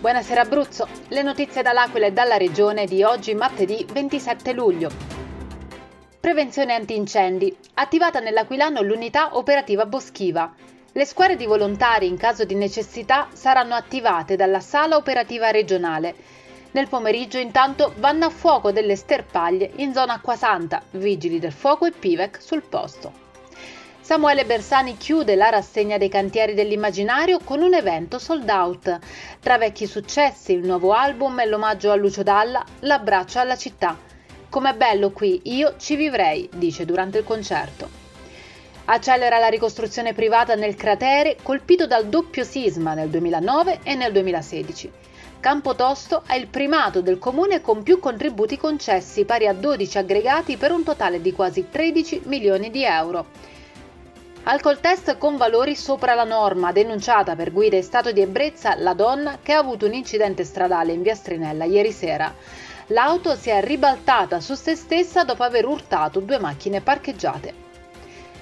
Buonasera Abruzzo, le notizie dall'Aquila e dalla regione di oggi martedì 27 luglio. Prevenzione antincendi. Attivata nell'Aquilano l'unità operativa boschiva. Le squadre di volontari in caso di necessità saranno attivate dalla sala operativa regionale. Nel pomeriggio intanto vanno a fuoco delle sterpaglie in zona Acquasanta, vigili del fuoco e Pivec sul posto. Samuele Bersani chiude la rassegna dei cantieri dell'immaginario con un evento sold out. Tra vecchi successi, il nuovo album e l'omaggio a Lucio Dalla, l'abbraccio alla città. Com'è bello qui, io ci vivrei, dice durante il concerto. Accelera la ricostruzione privata nel cratere colpito dal doppio sisma nel 2009 e nel 2016. Campotosto è il primato del comune con più contributi concessi, pari a 12 aggregati per un totale di quasi 13 milioni di euro. Alcol test con valori sopra la norma, denunciata per guida in stato di ebbrezza la donna che ha avuto un incidente stradale in via Strinella ieri sera. L'auto si è ribaltata su se stessa dopo aver urtato due macchine parcheggiate.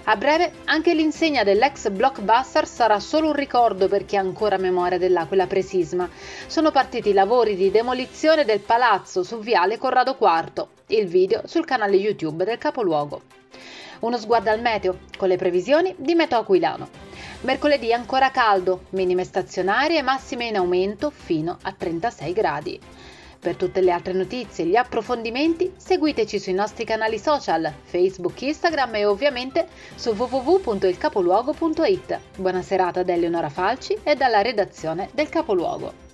A breve anche l'insegna dell'ex blockbuster sarà solo un ricordo per chi ha ancora memoria dell'Aquila Presisma. Sono partiti i lavori di demolizione del palazzo su viale Corrado IV. Il video sul canale YouTube del capoluogo. Uno sguardo al meteo, con le previsioni di Meteo Aquilano. Mercoledì ancora caldo, minime stazionarie e massime in aumento fino a 36 gradi. Per tutte le altre notizie e gli approfondimenti seguiteci sui nostri canali social, Facebook, Instagram e ovviamente su www.ilcapoluogo.it. Buona serata da Eleonora Falci e dalla redazione del Capoluogo.